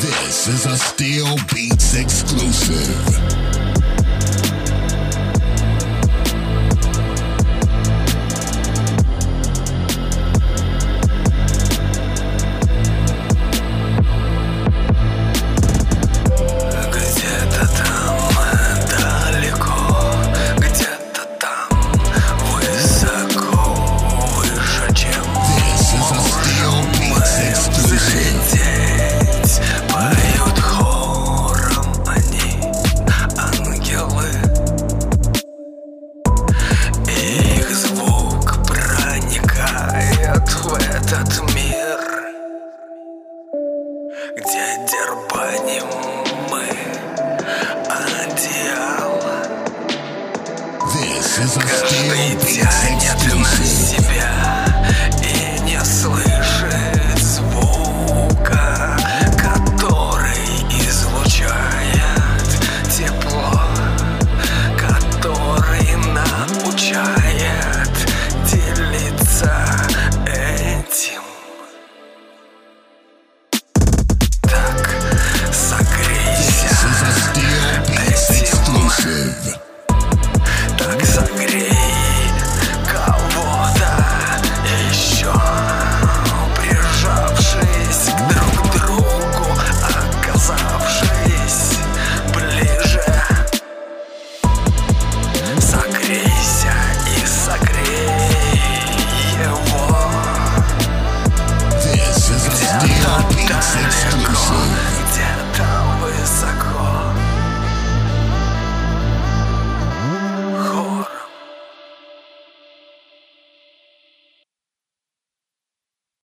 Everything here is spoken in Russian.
This is a Steel Beats exclusive. Где дербаним мы. Одеяло. Каждый тянет на себе.